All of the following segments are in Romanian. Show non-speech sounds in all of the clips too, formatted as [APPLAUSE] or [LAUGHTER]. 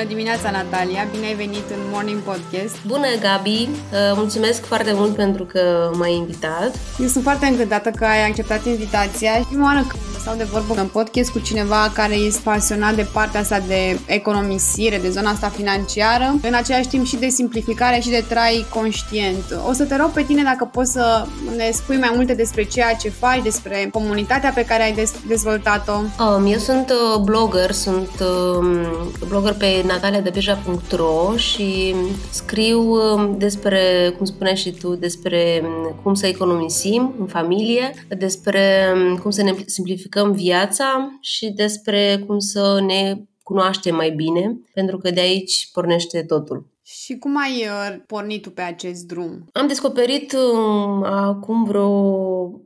Bună dimineața, Natalia! Bine ai venit în Morning Podcast! Bună, Gabi! Uh, mulțumesc foarte mult pentru că m-ai invitat. Eu sunt foarte încântată că ai acceptat invitația. Prima oară când stau de vorbă în podcast cu cineva care este pasionat de partea asta de economisire, de zona asta financiară, în același timp și de simplificare și de trai conștient. O să te rog pe tine dacă poți să ne spui mai multe despre ceea ce faci, despre comunitatea pe care ai dezvoltat-o. Um, eu sunt uh, blogger, sunt um, blogger pe nataliadebeja.ro și scriu um, despre, cum spuneai și tu, despre um, cum să economisim în familie, despre um, cum să ne simplificăm viața și despre cum să ne cunoaștem mai bine, pentru că de aici pornește totul. Și cum ai uh, pornit tu pe acest drum? Am descoperit uh, acum vreo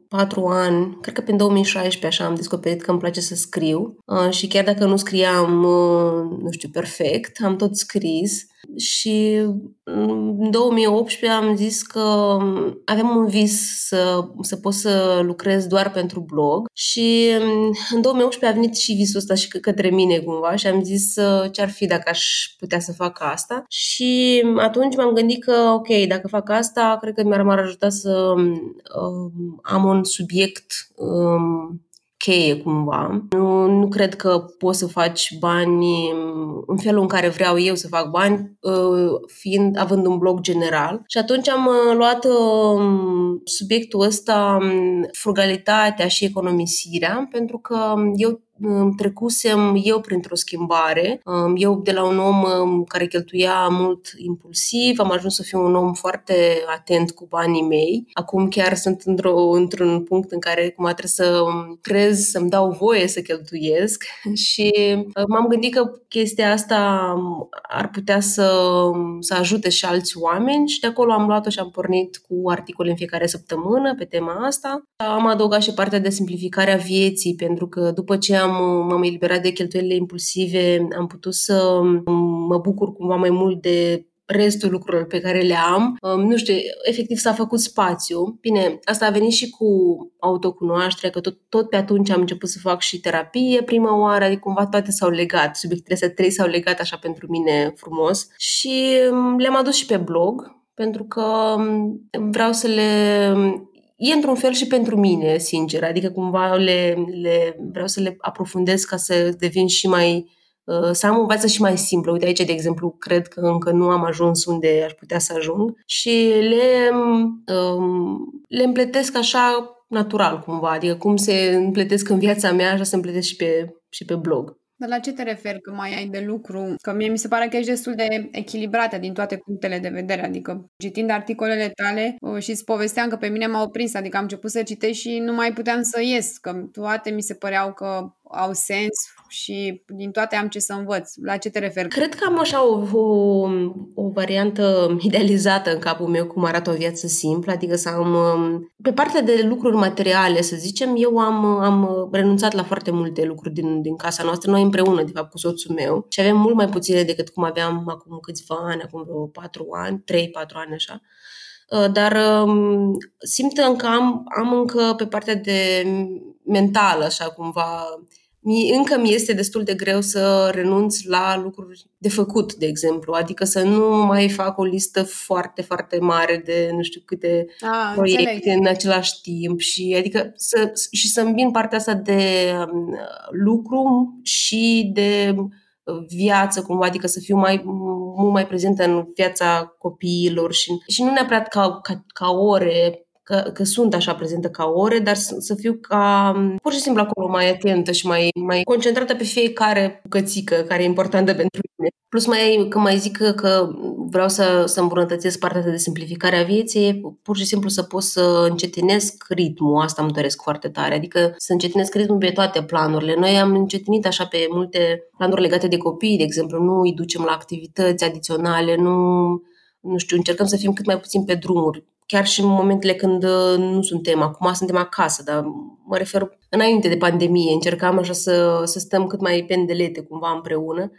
patru ani, cred că pe 2016 așa am descoperit că îmi place să scriu uh, și chiar dacă nu scriam, uh, nu știu, perfect, am tot scris și în 2018 am zis că avem un vis să, să pot să lucrez doar pentru blog. Și în 2018 a venit și visul ăsta și către mine cumva și am zis ce ar fi dacă aș putea să fac asta? Și atunci m-am gândit că ok, dacă fac asta, cred că mi-ar m-ar ajuta să um, am un subiect um, cheie cumva. Nu, nu cred că poți să faci bani în felul în care vreau eu să fac bani, uh, fiind având un blog general. Și atunci am uh, luat um, subiectul ăsta, um, frugalitatea și economisirea, pentru că eu trecusem eu printr-o schimbare. Eu de la un om care cheltuia mult impulsiv, am ajuns să fiu un om foarte atent cu banii mei. Acum chiar sunt într-o, într-un punct în care cum trebuie să crez, să-mi dau voie să cheltuiesc [LAUGHS] și m-am gândit că chestia asta ar putea să, să ajute și alți oameni și de acolo am luat-o și am pornit cu articole în fiecare săptămână pe tema asta. Am adăugat și partea de simplificare a vieții pentru că după ce am, m-am eliberat de cheltuielile impulsive, am putut să mă bucur cumva mai mult de restul lucrurilor pe care le am. Nu știu, efectiv s-a făcut spațiu. Bine, asta a venit și cu autocunoașterea, că tot, tot pe atunci am început să fac și terapie prima oară, adică cumva toate s-au legat, subiectele astea trei s-au legat așa pentru mine frumos și le-am adus și pe blog, pentru că vreau să le e într-un fel și pentru mine, sincer, adică cumva le, le vreau să le aprofundez ca să devin și mai uh, să am o viață și mai simplă. Uite aici, de exemplu, cred că încă nu am ajuns unde aș putea să ajung și le, um, le împletesc așa natural cumva, adică cum se împletesc în viața mea, așa se împletesc și pe, și pe blog. Dar la ce te referi că mai ai de lucru? Că mie mi se pare că ești destul de echilibrată din toate punctele de vedere. Adică, citind articolele tale uh, și îți povesteam că pe mine m-au prins, adică am început să citesc și nu mai puteam să ies, că toate mi se păreau că au sens și din toate am ce să învăț. La ce te referi? Cred că am așa o, o, o variantă idealizată în capul meu cum arată o viață simplă, adică să am... Um, pe partea de lucruri materiale, să zicem, eu am, am renunțat la foarte multe lucruri din, din casa noastră, noi împreună, de fapt, cu soțul meu și avem mult mai puține decât cum aveam acum câțiva ani, acum vreo patru ani, trei, patru ani așa. Uh, dar um, simt că am, am încă pe partea de mentală, așa cumva, mi, încă mi este destul de greu să renunț la lucruri de făcut, de exemplu. Adică să nu mai fac o listă foarte, foarte mare de nu știu câte A, proiecte înțeleg. în același timp. Și, adică să, și să îmbin partea asta de um, lucru și de viață cumva, adică să fiu mai, mult mai prezentă în viața copiilor și, și nu neapărat ca, ca, ca ore că, că sunt așa prezentă ca ore, dar să, să fiu ca pur și simplu acolo mai atentă și mai, mai concentrată pe fiecare bucățică care e importantă [LAUGHS] pentru mine. Plus mai, că mai zic că, că vreau să, să îmbunătățesc partea de simplificare a vieții, pur și simplu să pot să încetinesc ritmul, asta îmi doresc foarte tare, adică să încetinesc ritmul pe toate planurile. Noi am încetinit așa pe multe planuri legate de copii, de exemplu, nu îi ducem la activități adiționale, nu nu știu, încercăm să fim cât mai puțin pe drumuri chiar și în momentele când uh, nu suntem, acum suntem acasă, dar mă refer înainte de pandemie, încercam așa să, să stăm cât mai pendelete cumva împreună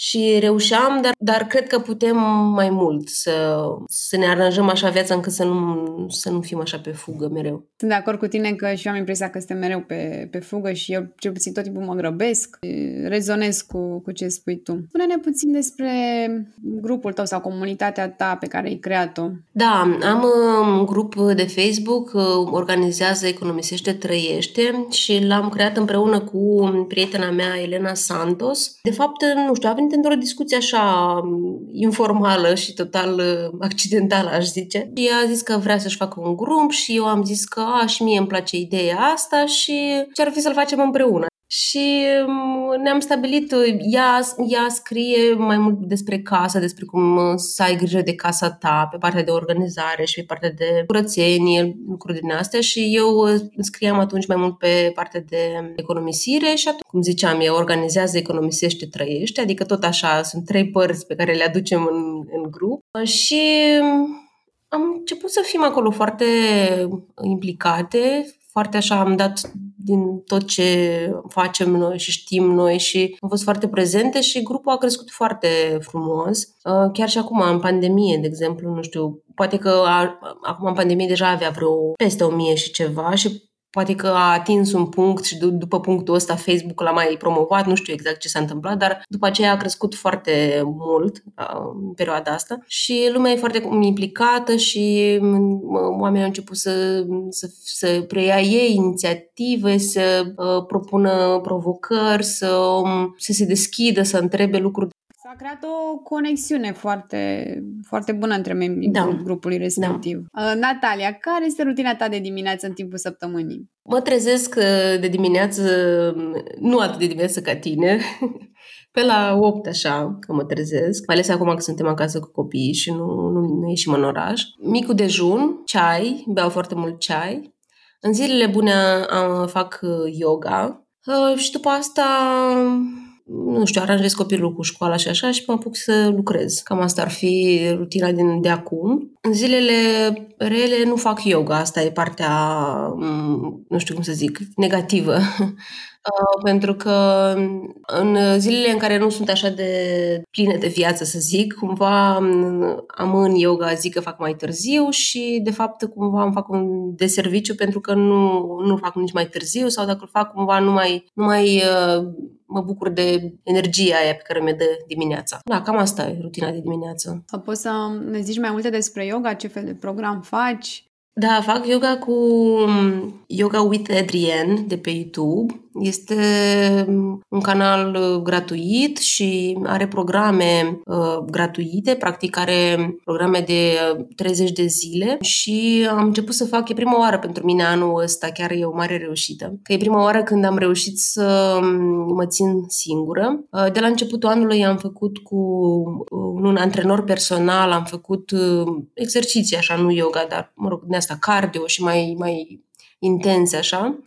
și reușeam, dar, dar cred că putem mai mult să, să ne aranjăm așa viața încât să nu, să nu fim așa pe fugă mereu. Sunt de acord cu tine că și eu am impresia că suntem mereu pe, pe fugă și eu cel puțin tot timpul mă grăbesc, rezonez cu, cu ce spui tu. Spune-ne puțin despre grupul tău sau comunitatea ta pe care ai creat-o. Da, am un grup de Facebook, uh, organizează Economisește Trăiește și l-am creat împreună cu prietena mea Elena Santos. De fapt, nu știu, a venit într-o discuție așa um, informală și total uh, accidentală, aș zice. Și ea a zis că vrea să-și facă un grup și eu am zis că a, și mie îmi place ideea asta și ce-ar fi să-l facem împreună. Și um, ne-am stabilit, ea, ea scrie mai mult despre casă, despre cum uh, să ai grijă de casa ta, pe partea de organizare și pe partea de curățenie, lucruri din astea. Și eu uh, scriam atunci mai mult pe partea de economisire și atunci, cum ziceam, ea organizează, economisește, trăiește, adică tot așa, sunt trei părți pe care le aducem în, în grup. Și um, am început să fim acolo foarte implicate, foarte așa, am dat din tot ce facem noi și știm noi și am fost foarte prezente și grupul a crescut foarte frumos. Uh, chiar și acum, în pandemie, de exemplu, nu știu, poate că a, acum în pandemie deja avea vreo peste o mie și ceva și poate că a atins un punct și după punctul ăsta Facebook l-a mai promovat, nu știu exact ce s-a întâmplat, dar după aceea a crescut foarte mult în perioada asta și lumea e foarte implicată și oamenii au început să, să, să preia ei inițiative, să uh, propună provocări, să, să se deschidă, să întrebe lucruri S-a creat o conexiune foarte, foarte bună între membrii da. grupului respectiv. Da. Uh, Natalia, care este rutina ta de dimineață în timpul săptămânii? Mă trezesc uh, de dimineață, nu atât de dimineață ca tine, [LAUGHS] pe la 8 așa că mă trezesc, mai ales acum că suntem acasă cu copiii și nu, nu, nu ieșim în oraș. Micul dejun, ceai, beau foarte mult ceai. În zilele bune fac uh, yoga și după asta nu știu, aranjez copilul cu școala și așa și mă apuc să lucrez. Cam asta ar fi rutina din, de acum. În zilele rele nu fac yoga, asta e partea, mm, nu știu cum să zic, negativă. [LAUGHS] Uh, pentru că în zilele în care nu sunt așa de pline de viață, să zic, cumva mm, am în yoga, zic că fac mai târziu și de fapt cumva îmi fac un deserviciu pentru că nu, nu fac nici mai târziu sau dacă îl fac cumva nu mai, nu mai uh, mă bucur de energia aia pe care mi-o dă dimineața. Da, cam asta e rutina de dimineață. Sau poți să ne zici mai multe despre yoga, ce fel de program faci? Da, fac yoga cu um, Yoga with Adrienne de pe YouTube. Este um, un canal uh, gratuit și are programe uh, gratuite, practic are programe de 30 uh, de zile și am început să fac, e prima oară pentru mine anul ăsta, chiar e o mare reușită, că e prima oară când am reușit să um, mă țin singură. Uh, de la începutul anului am făcut cu un antrenor personal, am făcut uh, exerciții, așa, nu yoga, dar, mă rog, din asta, cardio și mai, mai intense așa.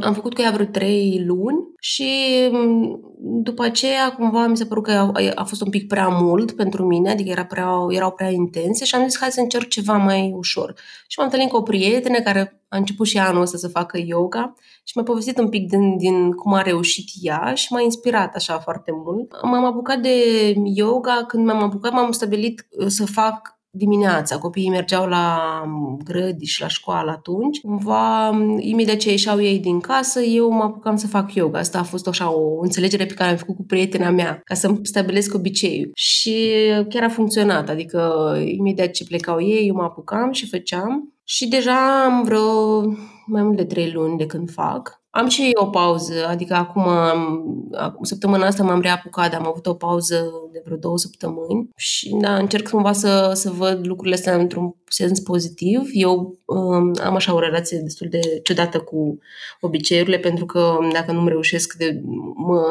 Am făcut cu ea vreo trei luni și mm, după aceea cumva mi s-a părut că a, a fost un pic prea mult pentru mine, adică era prea, erau prea intense și am zis hai să încerc ceva mai ușor. Și m-am întâlnit cu o prietenă care a început și anul ăsta să facă yoga și mi-a povestit un pic din, din cum a reușit ea și m-a inspirat așa foarte mult. M-am apucat de yoga, când m-am apucat m-am stabilit uh, să fac dimineața, copiii mergeau la grădi și la școală atunci, cumva, imediat ce ieșeau ei din casă, eu mă apucam să fac yoga. Asta a fost așa o înțelegere pe care am făcut cu prietena mea, ca să-mi stabilesc obiceiul. Și chiar a funcționat, adică imediat ce plecau ei, eu mă apucam și făceam. Și deja am vreo mai mult de trei luni de când fac. Am și o pauză, adică acum, acum săptămâna asta m-am reapucat, am avut o pauză de vreo două săptămâni și da, încerc cumva să, să văd lucrurile astea într-un sens pozitiv. Eu um, am așa o relație destul de ciudată cu obiceiurile, pentru că dacă nu-mi reușesc, de, mă,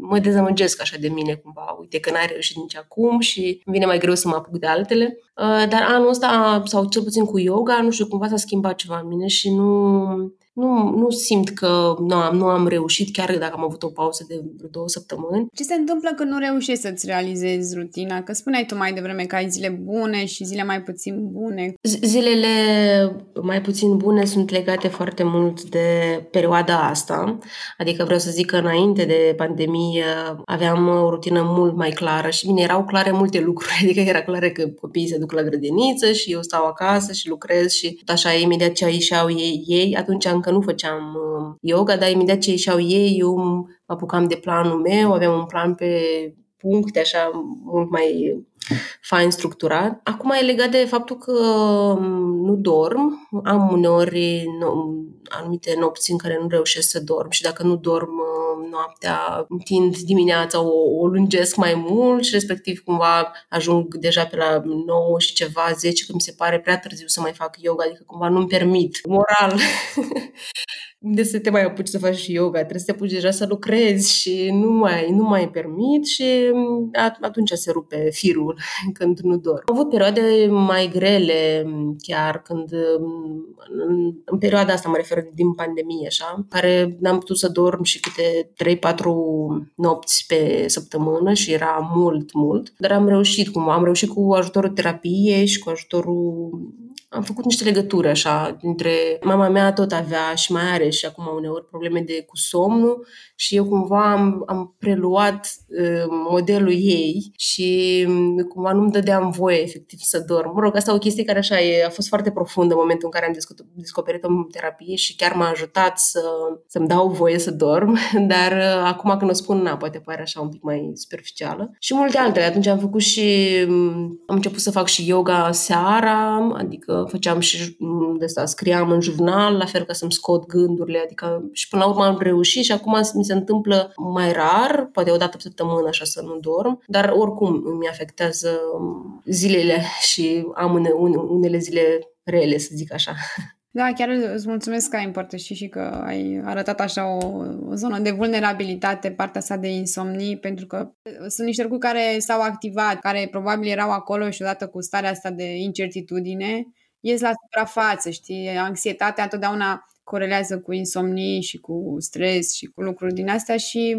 mă dezamăgesc așa de mine cumva. Uite că n-ai reușit nici acum și îmi vine mai greu să mă apuc de altele. Uh, dar anul ăsta, sau cel puțin cu yoga, nu știu, cumva s-a schimbat ceva în mine și nu nu, nu simt că nu am, nu am reușit, chiar dacă am avut o pauză de vreo două săptămâni. Ce se întâmplă când nu reușești să-ți realizezi rutina? Că spuneai tu mai devreme că ai zile bune și zile mai puțin bune. Zilele mai puțin bune sunt legate foarte mult de perioada asta. Adică vreau să zic că înainte de pandemie aveam o rutină mult mai clară și bine, erau clare multe lucruri. [LAUGHS] Adică era clar că copiii se duc la grădiniță și eu stau acasă și lucrez și tot așa imediat ce ieșeau ei, ei atunci încă nu făceam uh, yoga, dar imediat ce ieșeau ei, eu mă apucam de planul meu, aveam un plan pe puncte așa mult mai fain structurat. Acum e legat de faptul că um, nu dorm. Am uneori anumite nopți în care nu reușesc să dorm și dacă nu dorm uh, noaptea, întind dimineața, o, o lungesc mai mult și respectiv cumva ajung deja pe la 9 și ceva, 10, că mi se pare prea târziu să mai fac yoga, adică cumva nu-mi permit moral [LAUGHS] unde să te mai apuci să faci yoga, trebuie să te apuci deja să lucrezi și nu mai, nu mai permit și mm, atunci se rupe firul [LAUGHS] când nu dorm. Am avut perioade mai grele chiar când mm, în, în perioada asta mă refer din pandemie așa, care n-am putut să dorm și câte 3-4 nopți pe săptămână și era mult, mult, dar am reușit cum am reușit cu ajutorul terapiei și cu ajutorul am făcut niște legături așa dintre mama mea tot avea și mai are și acum uneori probleme de cu somnul și eu cumva am, am preluat uh, modelul ei și um, cumva nu-mi dădeam voie efectiv să dorm. Mă rog, asta e o chestie care așa e, a fost foarte profundă în momentul în care am descoperit-o în terapie și chiar m-a ajutat să, să-mi dau voie să dorm, [LAUGHS] dar uh, acum când o spun, na, poate pare așa un pic mai superficială. Și multe altele. Atunci am făcut și, um, am început să fac și yoga seara, adică făceam și de asta, scriam în jurnal, la fel ca să-mi scot gândurile, adică și până la urmă am reușit și acum mi se întâmplă mai rar, poate o dată pe săptămână așa să nu dorm, dar oricum îmi afectează zilele și am unele zile rele, să zic așa. Da, chiar îți mulțumesc că ai împărtășit și că ai arătat așa o, o zonă de vulnerabilitate, partea asta de insomnii, pentru că sunt niște lucruri care s-au activat, care probabil erau acolo și odată cu starea asta de incertitudine, ies la suprafață, știi? Anxietatea întotdeauna corelează cu insomnii și cu stres și cu lucruri din astea și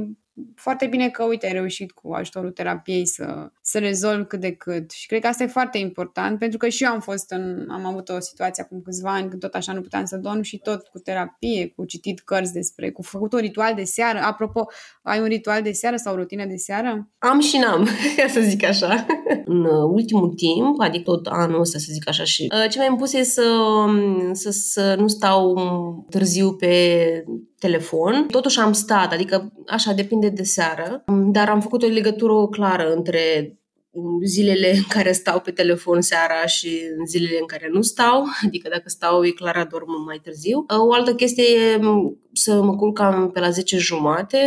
foarte bine că, uite, ai reușit cu ajutorul terapiei să, să rezolvi cât de cât. Și cred că asta e foarte important, pentru că și eu am fost în, am avut o situație acum câțiva ani când tot așa nu puteam să dorm și tot cu terapie, cu citit cărți despre, cu făcut un ritual de seară. Apropo, ai un ritual de seară sau o rutină de seară? Am și n-am, ca [LAUGHS] să zic așa. în ultimul timp, adică tot anul ăsta, să zic așa, și uh, ce mai impus e să, să, să nu stau târziu pe telefon. Totuși am stat, adică așa depinde de seară, dar am făcut o legătură clară între zilele în care stau pe telefon seara și în zilele în care nu stau, adică dacă stau e clar adorm mai târziu. O altă chestie e să mă culc cam pe la 10 jumate.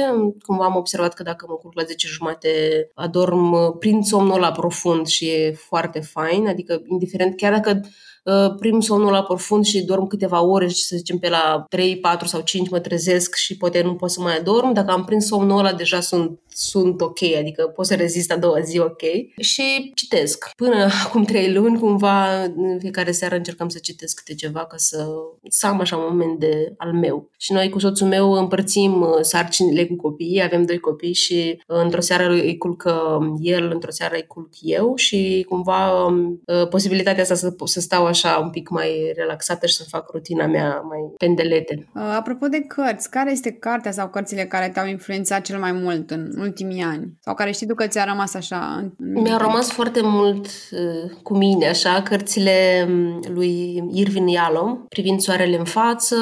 Cumva am observat că dacă mă culc la 10 jumate adorm prin somnul la profund și e foarte fain, adică indiferent, chiar dacă Uh, prim somnul la profund și dorm câteva ore și să zicem pe la 3, 4 sau 5 mă trezesc și poate nu pot să mai adorm. Dacă am prins somnul ăla deja sunt, sunt ok, adică pot să rezist a doua zi ok. Și citesc. Până [LAUGHS] acum 3 luni cumva în fiecare seară încercam să citesc câte ceva ca să, să am așa un moment de al meu. Și noi cu soțul meu împărțim uh, sarcinile cu copiii, avem doi copii și uh, într-o seară îi culcă el, într-o seară îi culc eu și cumva um, posibilitatea asta să, să stau așa un pic mai relaxată și să fac rutina mea mai pendelete. Uh, apropo de cărți, care este cartea sau cărțile care te-au influențat cel mai mult în ultimii ani? Sau care știi tu că ți-a rămas așa? În... Mi-a rămas foarte mult uh, cu mine, așa, cărțile um, lui Irvin Yalom, privind soarele în față,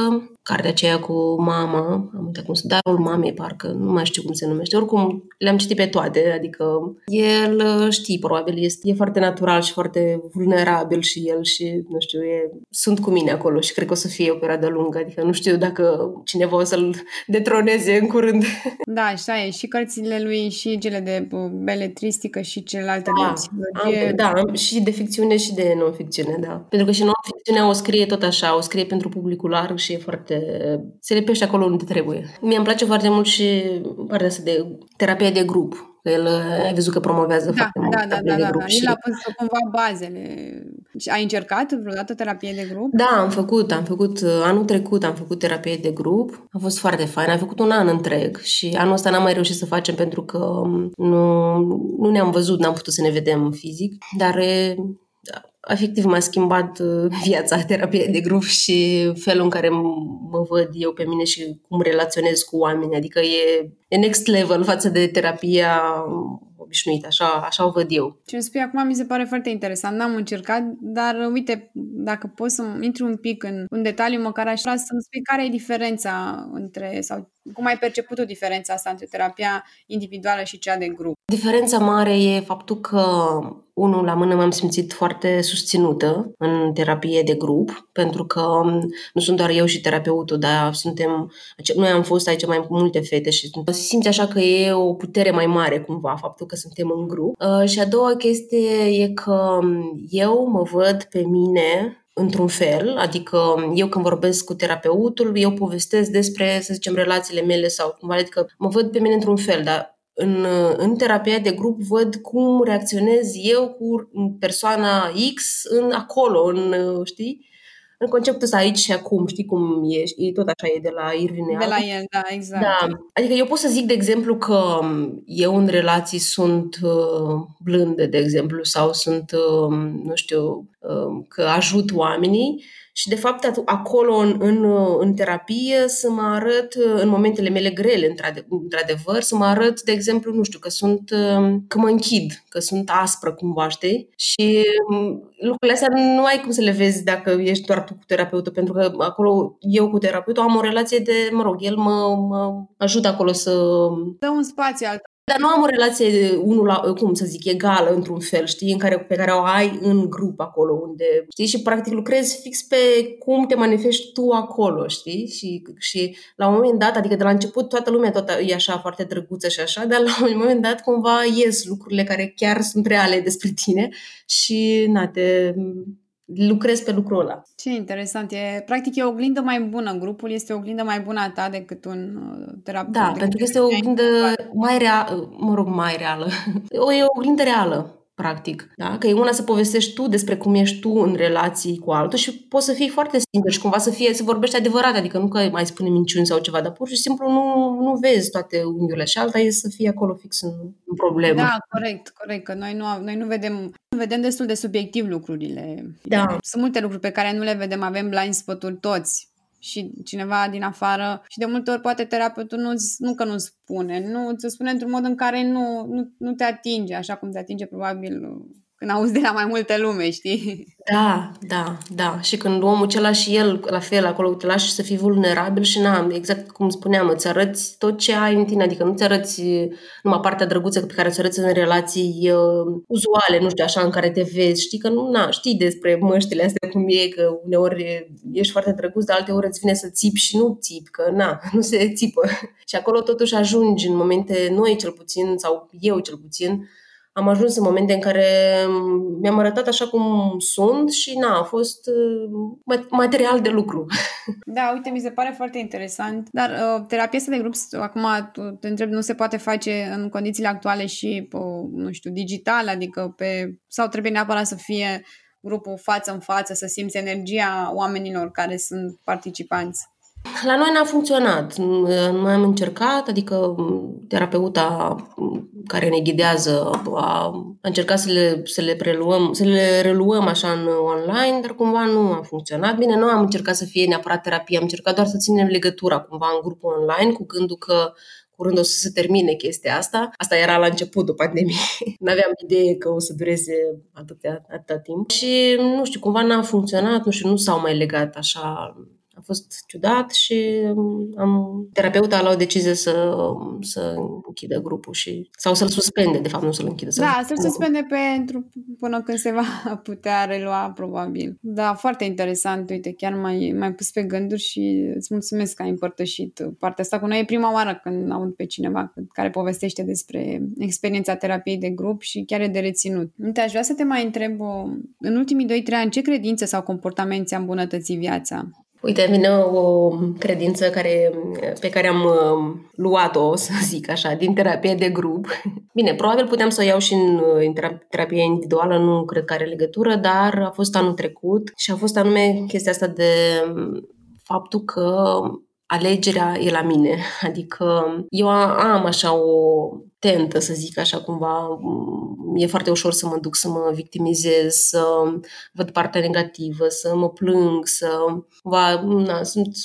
cartea aceea cu mama, am uitat cum se darul mamei, parcă, nu mai știu cum se numește. Oricum, le-am citit pe toate, adică el uh, știi, probabil, este, e foarte natural și foarte vulnerabil și el și, nu știu, e, sunt cu mine acolo și cred că o să fie o perioadă lungă, adică nu știu dacă cineva o să-l detroneze în curând. [LAUGHS] Da, așa e, și cărțile lui și cele de uh, beletristică și celelalte da, de psihologie. Am, da, am, și de ficțiune și de non-ficțiune, da. Pentru că și non-ficțiunea o scrie tot așa, o scrie pentru publicul larg și e foarte se lipește acolo unde trebuie. Mie îmi place foarte mult și partea asta de terapia de grup. Că el, ai văzut că promovează da, foarte mult da, da, da, de da, grup. da. Și... El a pus cumva bazele. Și ai încercat vreodată terapie de grup? Da, am făcut, am făcut, anul trecut am făcut terapie de grup. A fost foarte fain, am făcut un an întreg și anul ăsta n-am mai reușit să facem pentru că nu, nu ne-am văzut, n-am putut să ne vedem fizic, dar da, efectiv m-a schimbat uh, [LAUGHS] viața, terapia de grup și felul în care mă văd eu pe mine și cum relaționez cu oameni. Adică e, e next level față de terapia obișnuită, așa, așa o văd eu. Ce îmi spui acum mi se pare foarte interesant. N-am încercat, dar uite, dacă poți să intri un pic în un detaliu, măcar aș vrea să-mi spui care e diferența între, sau cum ai perceput o diferența asta între terapia individuală și cea de grup? Diferența mare e faptul că unul la mână m-am simțit foarte susținută în terapie de grup, pentru că nu sunt doar eu și terapeutul, dar suntem, noi am fost aici mai multe fete și simți așa că e o putere mai mare cumva faptul că suntem în grup. Uh, și a doua chestie e că eu mă văd pe mine într-un fel, adică eu când vorbesc cu terapeutul, eu povestesc despre, să zicem, relațiile mele sau cumva, adică mă văd pe mine într-un fel, dar în, în terapia de grup văd cum reacționez eu cu persoana X în acolo, în, știi? În conceptul ăsta aici și acum, știi cum e, e tot așa e de la Irvine De la el, da, exact. Da. Adică eu pot să zic, de exemplu, că eu în relații sunt uh, blânde, de exemplu, sau sunt, uh, nu știu, uh, că ajut oamenii, și, de fapt, acolo, în, în, în terapie, să mă arăt, în momentele mele grele, într-adevăr, să mă arăt, de exemplu, nu știu, că sunt, că mă închid, că sunt aspră cumva, știi? Și lucrurile astea nu ai cum să le vezi dacă ești doar tu cu terapeutul, pentru că acolo eu cu terapeutul am o relație de, mă rog, el mă, mă ajută acolo să... Dă un spațiu al dar nu am o relație unul la, cum să zic, egală într-un fel, știi, în care, pe care o ai în grup acolo, unde, știi, și practic lucrezi fix pe cum te manifesti tu acolo, știi, și, și la un moment dat, adică de la început toată lumea tot e așa foarte drăguță și așa, dar la un moment dat cumva ies lucrurile care chiar sunt reale despre tine și, na, te, lucrez pe lucrul ăla. Ce interesant. E, practic e o oglindă mai bună. Grupul este o oglindă mai bună a ta decât un uh, terapeut. Da, pentru că este o oglindă mai reală, mă rog, mai reală. [LAUGHS] O, e o oglindă reală practic. Da? Că e una să povestești tu despre cum ești tu în relații cu altul și poți să fii foarte sincer și cumva să fie, să vorbești adevărat, adică nu că mai spune minciuni sau ceva, dar pur și simplu nu, nu vezi toate unghiurile și alta e să fie acolo fix în, în problemă. Da, corect, corect, că noi nu, noi nu vedem, vedem destul de subiectiv lucrurile. Da. Sunt multe lucruri pe care nu le vedem, avem blind spot-uri toți și cineva din afară. Și de multe ori poate terapeutul nu, nu că nu spune, nu ți spune într-un mod în care nu, nu, nu te atinge, așa cum te atinge probabil când auzi de la mai multe lume, știi? Da, da, da. Și când omul acela și el, la fel, acolo te lași să fii vulnerabil și na, exact cum spuneam, îți arăți tot ce ai în tine, adică nu ți arăți numai partea drăguță pe care ți arăți în relații uh, uzuale, nu știu, așa, în care te vezi, știi că nu, na, știi despre măștile astea cum e, că uneori ești foarte drăguț, dar alte ori îți vine să țipi și nu țipi, că na, [LAUGHS] nu se țipă. și acolo totuși ajungi în momente noi cel puțin, sau eu cel puțin, am ajuns în momente în care mi-am arătat așa cum sunt și na, a fost uh, material de lucru. [LAUGHS] Da, uite, mi se pare foarte interesant. Dar uh, terapia asta de grup, acum tu te întreb, nu se poate face în condițiile actuale și, uh, nu știu, digital, adică pe... sau trebuie neapărat să fie grupul față în față, să simți energia oamenilor care sunt participanți? La noi n-a funcționat. Noi am încercat, adică terapeuta care ne ghidează a, a încercat să le, să le preluăm, să le reluăm așa în online, dar cumva nu a funcționat. Bine, nu am încercat să fie neapărat terapie, am încercat doar să ținem legătura cumva în grupul online, cu gândul că curând o să se termine chestia asta. Asta era la începutul pandemiei. [LAUGHS] Nu aveam idee că o să dureze atâtea, atâta timp. Și, nu știu, cumva n-a funcționat, nu știu, nu s-au mai legat așa a fost ciudat și am, terapeuta a luat decizie să, să închidă grupul și, sau să-l suspende, de fapt, nu să-l închidă. Să da, să-l suspende pentru până când se va [LAUGHS] putea relua, probabil. Da, foarte interesant, uite, chiar mai, mai pus pe gânduri și îți mulțumesc că ai împărtășit partea asta cu noi. E prima oară când aud pe cineva care povestește despre experiența terapiei de grup și chiar e de reținut. Uite, aș vrea să te mai întreb, în ultimii 2-3 ani, ce credințe sau comportament ți-a îmbunătățit viața? Uite, vine o credință care, pe care am uh, luat-o, să zic așa, din terapie de grup. Bine, probabil puteam să o iau și în, în terapie individuală, nu cred că are legătură, dar a fost anul trecut și a fost anume chestia asta de faptul că alegerea e la mine. Adică eu am așa o tentă, să zic așa cumva. E foarte ușor să mă duc să mă victimizez, să văd partea negativă, să mă plâng, să... Va, na, sunt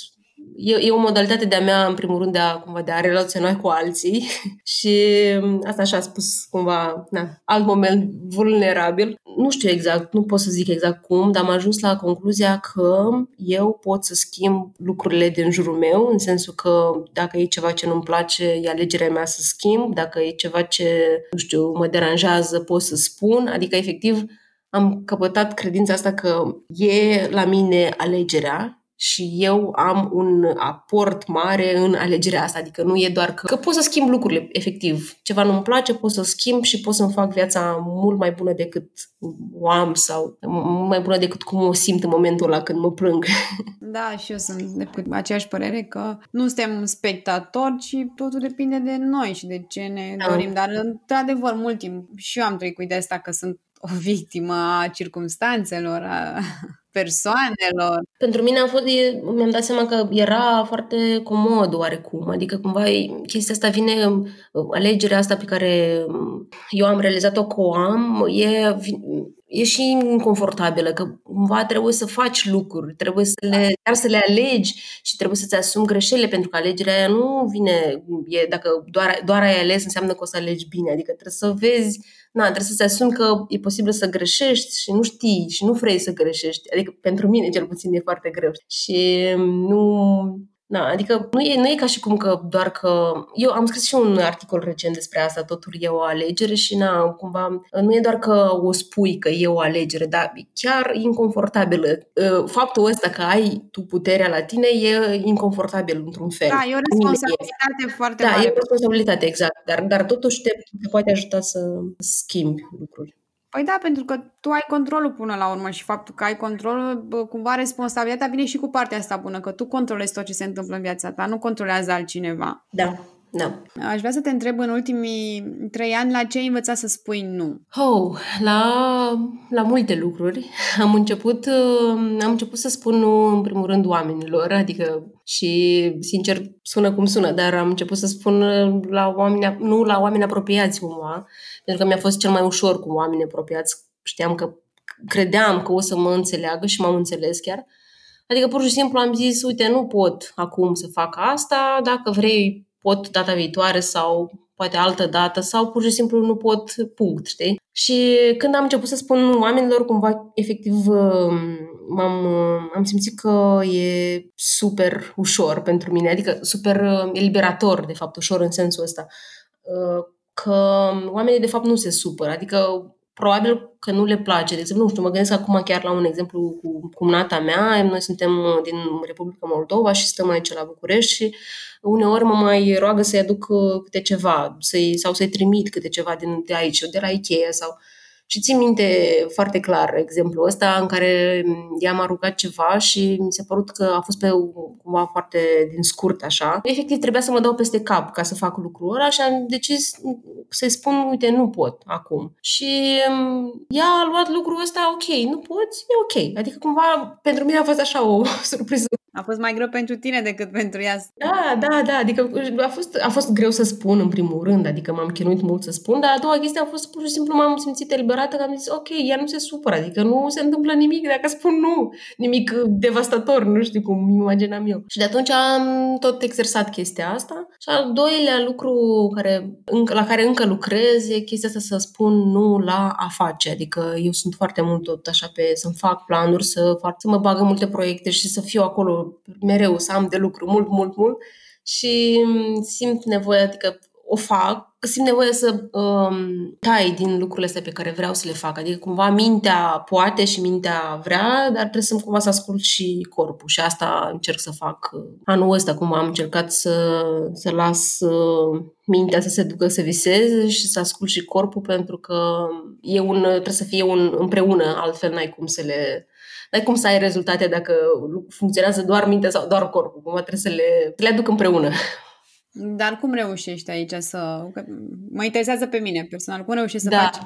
e, e o modalitate de-a mea, în primul rând, de a, cumva, de a relaționa cu alții [LAUGHS] și asta așa a spus cumva, na, alt moment vulnerabil. Nu știu exact, nu pot să zic exact cum, dar am ajuns la concluzia că eu pot să schimb lucrurile din jurul meu, în sensul că dacă e ceva ce nu-mi place, e alegerea mea să schimb, dacă e ceva ce, nu știu, mă deranjează, pot să spun, adică efectiv am căpătat credința asta că e la mine alegerea și eu am un aport mare în alegerea asta. Adică nu e doar că, că pot să schimb lucrurile, efectiv. Ceva nu-mi place, pot să schimb și pot să-mi fac viața mult mai bună decât o am sau mult mai bună decât cum o simt în momentul ăla când mă plâng. [LAUGHS] Da, și eu sunt de aceeași părere că nu suntem spectatori, ci totul depinde de noi și de ce ne da. dorim. Dar, într-adevăr, mult timp și eu am trăit cu ideea asta că sunt o victimă a circumstanțelor, a persoanelor. Pentru mine a fost, mi-am dat seama că era foarte comod oarecum, adică cumva chestia asta vine, alegerea asta pe care eu am realizat-o că o am, e, e și inconfortabilă, că cumva trebuie să faci lucruri, trebuie să le, chiar să le alegi și trebuie să-ți asumi greșelile, pentru că alegerea aia nu vine, e, dacă doar, doar ai ales înseamnă că o să alegi bine, adică trebuie să vezi na, trebuie să-ți asumi că e posibil să greșești și nu știi și nu vrei să greșești. Adică pentru mine cel puțin e foarte greu. Și nu, Da, adică nu e, nu e ca și cum că doar că... Eu am scris și un articol recent despre asta, totul e o alegere și na, cumva nu e doar că o spui că e o alegere, dar chiar inconfortabilă. Ă, faptul ăsta că ai tu puterea la tine e inconfortabil într-un fel. Da, e o responsabilitate e. foarte da, mare. Da, e o responsabilitate, exact. Dar, dar totuși te, te poate ajuta să schimbi lucruri. Păi da, pentru că tu ai controlul până la urmă și faptul că ai controlul, cumva responsabilitatea vine și cu partea asta bună, că tu controlezi tot ce se întâmplă în viața ta, nu controlează altcineva. Da, da. Aș vrea să te întreb în ultimii trei ani la ce ai învățat să spui nu? Oh, la, la multe lucruri. Am început, uh, am început să spun nu în primul rând oamenilor, adică și sincer sună cum sună, dar am început să spun la oameni, nu la oameni apropiați cumva, pentru că mi-a fost cel mai ușor cu oameni apropiați. Știam că credeam că o să mă înțeleagă și m-am înțeles chiar. Adică pur și simplu am zis, uite, nu pot acum să fac asta, dacă vrei pot data viitoare sau poate altă dată sau pur și simplu nu pot, punct, știi? Și când am început să spun oamenilor, cumva, efectiv, um, m-am, um, am simțit că e super ușor pentru mine, adică super um, eliberator, de fapt, ușor în sensul ăsta, uh, că oamenii, de fapt, nu se supără, adică probabil că nu le place. De exemplu, nu știu, mă gândesc acum chiar la un exemplu cu cumnata mea. Noi suntem uh, din Republica Moldova și stăm aici la București și uneori mă mai roagă să-i aduc uh, câte ceva să-i, sau să-i trimit câte ceva din, de aici, de la Ikea sau și țin minte foarte clar exemplul ăsta în care i-am aruncat ceva și mi s-a părut că a fost pe cumva foarte din scurt așa. Efectiv trebuia să mă dau peste cap ca să fac lucrul ăla și am decis să-i spun, uite, nu pot acum. Și ea a luat lucrul ăsta, ok, nu poți, e ok. Adică cumva pentru mine a fost așa o [LAUGHS] surpriză a fost mai greu pentru tine decât pentru ea. Da, da, da. Adică a fost, a fost greu să spun în primul rând, adică m-am chinuit mult să spun, dar a doua chestie a fost pur și simplu m-am simțit eliberată că am zis, ok, ea nu se supără, adică nu se întâmplă nimic dacă spun nu. Nimic devastator, nu știu cum imaginam eu. Și de atunci am tot exersat chestia asta. Și al doilea lucru care, la care încă lucrez e chestia asta să spun nu la a face. Adică eu sunt foarte mult tot așa pe să-mi fac planuri, să, fac, să mă bag în multe proiecte și să fiu acolo mereu să am de lucru mult, mult, mult și simt nevoie, adică o fac, simt nevoie să um, tai din lucrurile astea pe care vreau să le fac. Adică cumva mintea poate și mintea vrea, dar trebuie să cumva să ascult și corpul. Și asta încerc să fac anul ăsta, cum am încercat să, să las uh, mintea să se ducă să viseze și să ascult și corpul pentru că e un, trebuie să fie un împreună, altfel n-ai cum să le ai cum să ai rezultate dacă funcționează doar mintea sau doar corpul. Cumva trebuie să le, să le aduc împreună. Dar cum reușești aici să... Mă interesează pe mine personal. Cum reușești să da. faci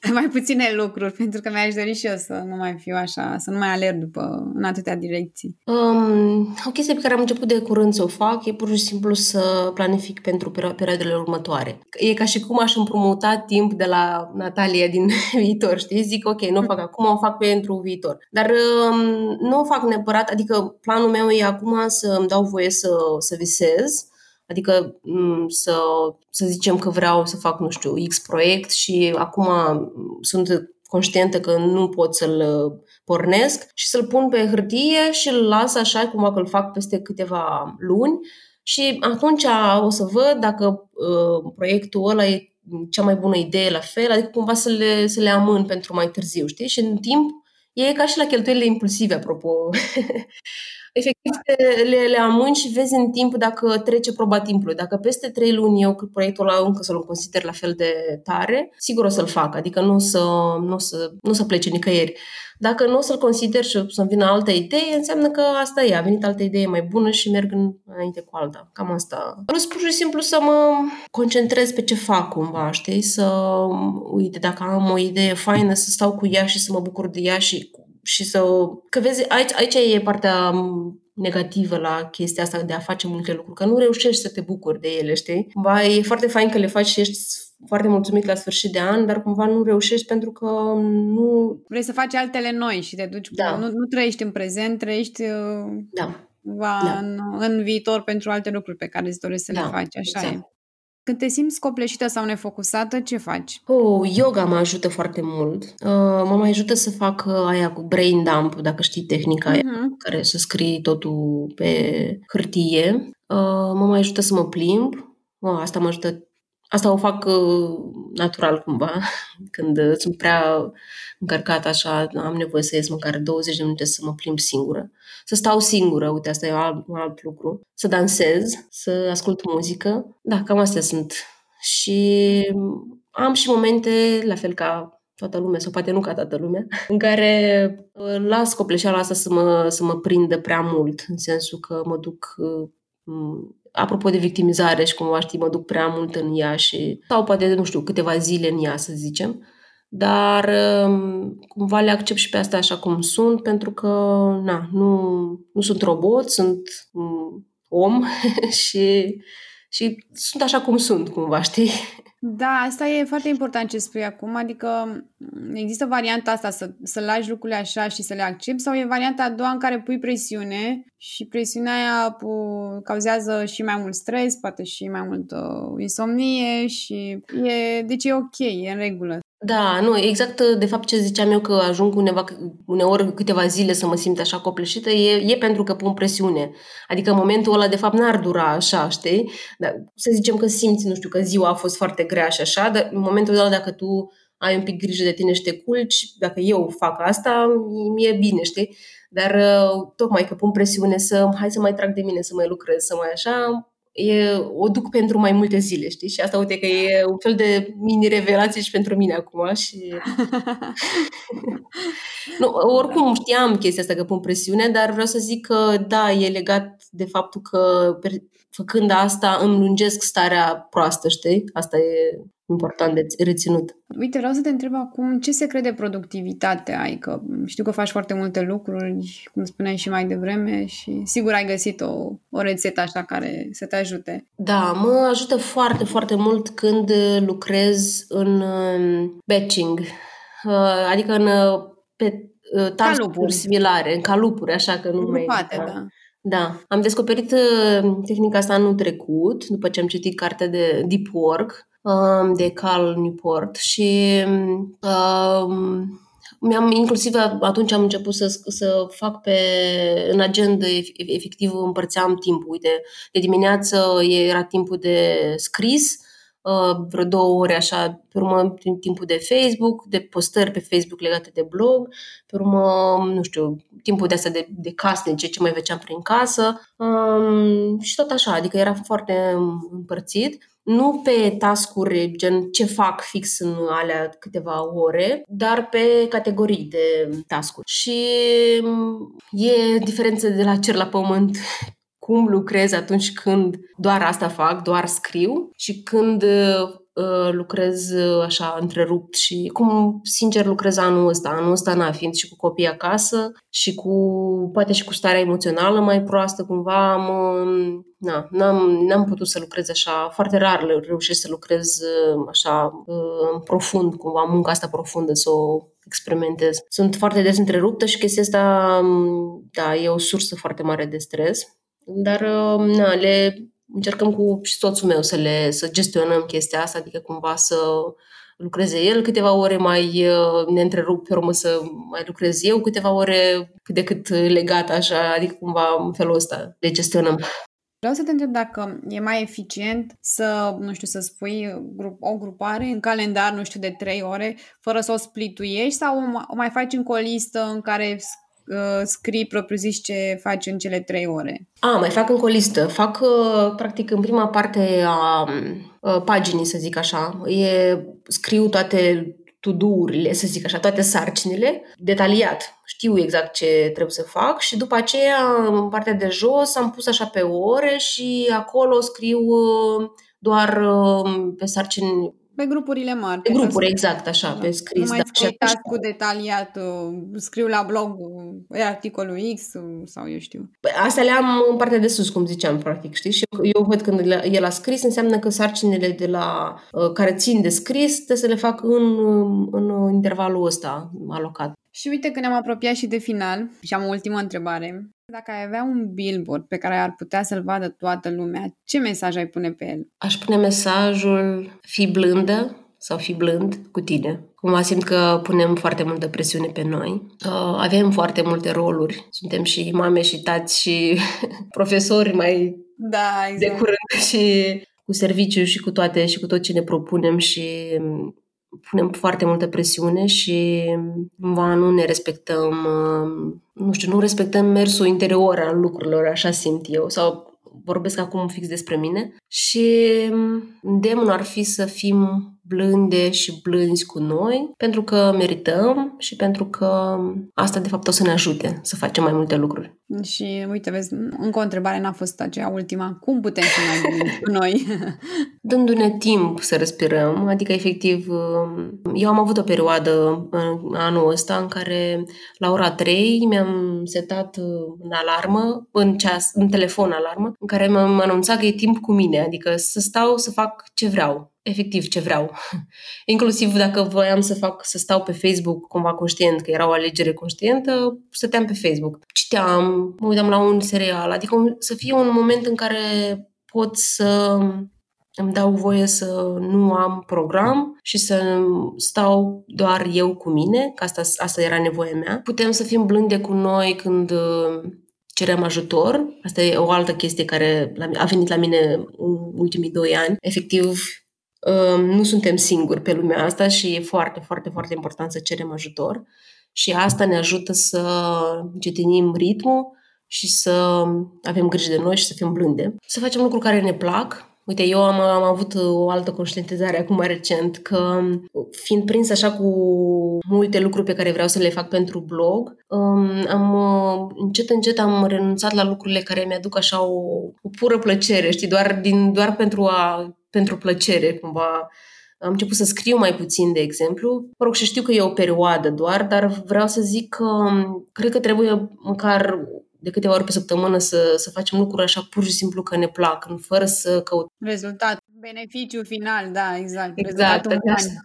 [LAUGHS] mai puține lucruri, pentru că mi-aș dori și eu să nu mai fiu așa, să nu mai alerg după în atâtea direcții. Um, o chestie pe care am început de curând să o fac e pur și simplu să planific pentru perioadele următoare. E ca și cum aș împrumuta timp de la Natalia din [LAUGHS] viitor, știi? Zic, ok, nu o fac acum, o fac pentru viitor. Dar um, nu o fac neapărat, adică planul meu e acum să îmi dau voie să, să visez, Adică mm, să, să zicem că vreau să fac, nu știu, X proiect și acum sunt conștientă că nu pot să-l uh, pornesc și să-l pun pe hârtie și îl las așa cumva că îl fac peste câteva luni și atunci o să văd dacă uh, proiectul ăla e cea mai bună idee la fel, adică cumva să le, să le amân pentru mai târziu, știi? Și în timp e ca și la cheltuielile impulsive, apropo. [LAUGHS] efectiv le, le amâni și vezi în timp dacă trece proba timpului. Dacă peste trei luni eu proiectul ăla încă să-l consider la fel de tare, sigur o să-l fac, adică nu o să, nu o să, nu o să plece nicăieri. Dacă nu o să-l consider și să-mi vină altă idee, înseamnă că asta e, a venit altă idee mai bună și merg înainte cu alta. Cam asta. Plus pur și simplu să mă concentrez pe ce fac cumva, știi? Să, uite, dacă am o idee faină, să stau cu ea și să mă bucur de ea și și să... Că vezi, aici, aici e partea negativă la chestia asta de a face multe lucruri, că nu reușești să te bucuri de ele, știi? Cumva e foarte fain că le faci și ești foarte mulțumit la sfârșit de an, dar cumva nu reușești pentru că nu... Vrei să faci altele noi și te duci... Da. Nu, nu trăiești în prezent, trăiești... Uh, da. da. În, în viitor pentru alte lucruri pe care îți dorești să da, le faci, așa exact. e. Când te simți copleșită sau nefocusată, ce faci? Oh, yoga mă ajută foarte mult. Uh, mă mai ajută să fac uh, aia cu brain dump, dacă știi tehnica uh-huh. aia, mhm. care să scrii totul pe hârtie. Uh, mă mai ajută să mă plimb. Oh, asta mă ajută Asta o fac uh, natural cumva, [LAUGHS] când uh, sunt prea încărcată așa, am nevoie să ies măcar 20 de minute să mă plimb singură. Să stau singură, uite, asta e alt, un alt lucru. Să dansez, să ascult muzică. Da, cam astea sunt. Și am și momente, la fel ca toată lumea, sau poate nu ca toată lumea, în care uh, las copleșeala asta să mă, să mă prindă prea mult, în sensul că mă duc apropo de victimizare și cumva știi, mă duc prea mult în ea și sau poate, nu știu, câteva zile în ea, să zicem. Dar um, cumva le accept și pe astea așa cum sunt, pentru că na, nu, nu sunt robot, sunt um, om [LAUGHS] și, și sunt așa cum sunt, cumva, știi? Da, asta e foarte important ce spui acum, adică există varianta asta să, să lași lucrurile așa și să le accepti sau e varianta a doua în care pui presiune și presiunea aia pu- cauzează și mai mult stres, poate și mai mult uh, insomnie și e, deci e ok, e în regulă. Da, nu, exact de fapt ce ziceam eu că ajung uneva, uneori câteva zile să mă simt așa copleșită, e, e pentru că pun presiune. Adică momentul ăla de fapt n-ar dura așa, știi? Dar să zicem că simți, nu știu, că ziua a fost foarte grea și așa, dar în momentul ăla dacă tu ai un pic grijă de tine și te culci, dacă eu fac asta, mi-e bine, știi? Dar tocmai că pun presiune să hai să mai trag de mine, să mai lucrez, să mai așa, e, o duc pentru mai multe zile, știi? Și asta, uite, că e un fel de mini-revelație și pentru mine acum și... [LAUGHS] nu, oricum știam chestia asta că pun presiune, dar vreau să zic că, da, e legat de faptul că făcând asta îmi lungesc starea proastă, știi? Asta e important de reținut. Uite, vreau să te întreb acum ce secret de productivitate ai, că știu că faci foarte multe lucruri, cum spuneai și mai devreme și sigur ai găsit o, o rețetă așa care să te ajute. Da, mă ajută foarte, foarte mult când lucrez în um, batching, uh, adică în uh, pe uh, task similare, în calupuri, așa că nu mai... Poate, da. Da, am descoperit tehnica asta anul trecut, după ce am citit cartea de Deep Work, Um, de Cal Newport și um, mi-am inclusiv atunci am început să, să fac pe în agenda efectiv împărțeam timpul. Uite, de dimineață era timpul de scris, uh, vreo două ore așa, pe urmă prin timpul de Facebook, de postări pe Facebook legate de blog, pe urmă, nu știu, timpul de asta de, de casnice, ce mai făceam prin casă um, și tot așa, adică era foarte împărțit nu pe tascuri gen ce fac fix în alea câteva ore, dar pe categorii de tascuri. Și e diferență de la cer la pământ cum lucrez atunci când doar asta fac, doar scriu și când uh, lucrez uh, așa întrerupt și cum sincer lucrez anul ăsta. Anul ăsta, na, fiind și cu copii acasă și cu, poate și cu starea emoțională mai proastă cumva, am, na, n-am, n-am putut să lucrez așa, foarte rar reușesc să lucrez uh, așa profund, cumva munca asta profundă, să o experimentez. Sunt foarte des întreruptă și chestia asta, da, e o sursă foarte mare de stres dar uh, na, le încercăm cu și soțul meu să le să gestionăm chestia asta, adică cumva să lucreze el câteva ore mai uh, ne întrerup pe urmă să mai lucrez eu câteva ore cât de cât legat așa, adică cumva în felul ăsta le gestionăm. Vreau să te întreb dacă e mai eficient să, nu știu, să spui grup, o grupare în calendar, nu știu, de trei ore, fără să o splituiești sau o mai faci încă o listă în care uh, scrii propriu-zis ce faci în cele trei ore? A, mai fac încă o listă. Fac, uh, practic, în prima parte a uh, paginii, să zic așa. E, scriu toate to-do-urile, să zic așa, toate sarcinile, detaliat. Știu exact ce trebuie să fac și după aceea, în partea de jos, am pus așa pe ore și acolo scriu uh, doar pe sarcini pe grupurile mari. Pe grupuri, exact, așa, da. pe scris. Nu mai da. Și cu detaliat, uh, scriu la blog e articolul X sau eu știu. Păi, astea le am în partea de sus, cum ziceam, practic, știi? Și eu văd când el a scris, înseamnă că sarcinile de la, uh, care țin de scris trebuie să le fac în, în intervalul ăsta alocat. Și uite că ne-am apropiat și de final și am o ultimă întrebare. Dacă ai avea un billboard pe care ar putea să-l vadă toată lumea, ce mesaj ai pune pe el? Aș pune mesajul fi blândă sau fi blând cu tine. Cumva simt că punem foarte multă presiune pe noi. Uh, avem foarte multe roluri. Suntem și mame și tați și [LAUGHS] profesori mai da, exact. de curând și cu serviciu și cu toate și cu tot ce ne propunem și punem foarte multă presiune și cumva nu ne respectăm, uh, nu știu, nu respectăm mersul interior al lucrurilor, așa simt eu, sau vorbesc acum fix despre mine și îndemnul ar fi să fim blânde și blânzi cu noi, pentru că merităm și pentru că asta de fapt o să ne ajute să facem mai multe lucruri. Și uite, vezi, încă o întrebare n-a fost aceea ultima. Cum putem fi mai blânzi cu noi? [LAUGHS] Dându-ne timp să respirăm, adică efectiv, eu am avut o perioadă în anul ăsta în care la ora 3 mi-am setat în alarmă, în ceas, în telefon alarmă, în care m-am anunțat că e timp cu mine, adică să stau să fac ce vreau efectiv ce vreau. [LAUGHS] Inclusiv dacă voiam să fac, să stau pe Facebook cumva conștient, că era o alegere conștientă, stăteam pe Facebook. Citeam, mă uitam la un serial, adică să fie un moment în care pot să îmi dau voie să nu am program și să stau doar eu cu mine, că asta, asta era nevoia mea. Putem să fim blânde cu noi când uh, cerem ajutor. Asta e o altă chestie care a venit la mine în ultimii doi ani. Efectiv, nu suntem singuri pe lumea asta și e foarte, foarte, foarte important să cerem ajutor și asta ne ajută să încetinim ritmul și să avem grijă de noi și să fim blânde. Să facem lucruri care ne plac. Uite, eu am, am avut o altă conștientizare acum mai recent că fiind prins așa cu multe lucruri pe care vreau să le fac pentru blog, am încet încet am renunțat la lucrurile care mi-aduc așa o, o pură plăcere, știi, doar, din, doar pentru a pentru plăcere, cumva. Am început să scriu mai puțin, de exemplu. Mă rog, și știu că e o perioadă doar, dar vreau să zic că um, cred că trebuie măcar de câteva ori pe săptămână să, să facem lucruri așa pur și simplu că ne plac, fără să căutăm. Rezultat. Beneficiul final, da, exact. Exact,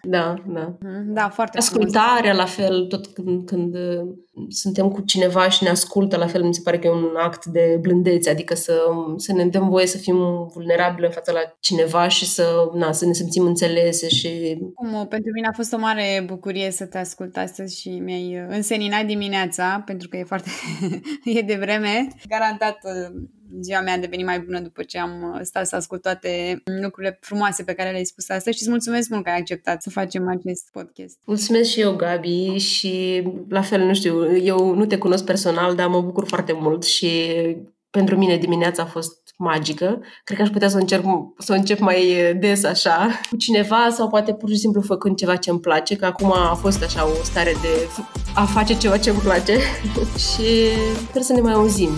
da, da. Mhm, da, foarte Ascultarea, frumos. la fel, tot când, când uh, suntem cu cineva și ne ascultă, la fel mi se pare că e un act de blândețe, adică să, să ne dăm voie să fim vulnerabili în fața la cineva și să, na, să ne simțim înțelese și... Cum, pentru mine a fost o mare bucurie să te ascult astăzi și mi-ai înseninat dimineața, pentru că e foarte... [LAUGHS] e de vreme. Garantat uh, ziua mea a devenit mai bună după ce am stat să ascult toate lucrurile frumoase pe care le-ai spus astăzi și îți mulțumesc mult că ai acceptat să facem acest podcast. Mulțumesc și eu, Gabi, și la fel, nu știu, eu nu te cunosc personal, dar mă bucur foarte mult și pentru mine dimineața a fost magică. Cred că aș putea să încerc să încep mai des așa cu cineva sau poate pur și simplu făcând ceva ce îmi place, că acum a fost așa o stare de a face ceva ce îmi place [LAUGHS] și sper să ne mai auzim.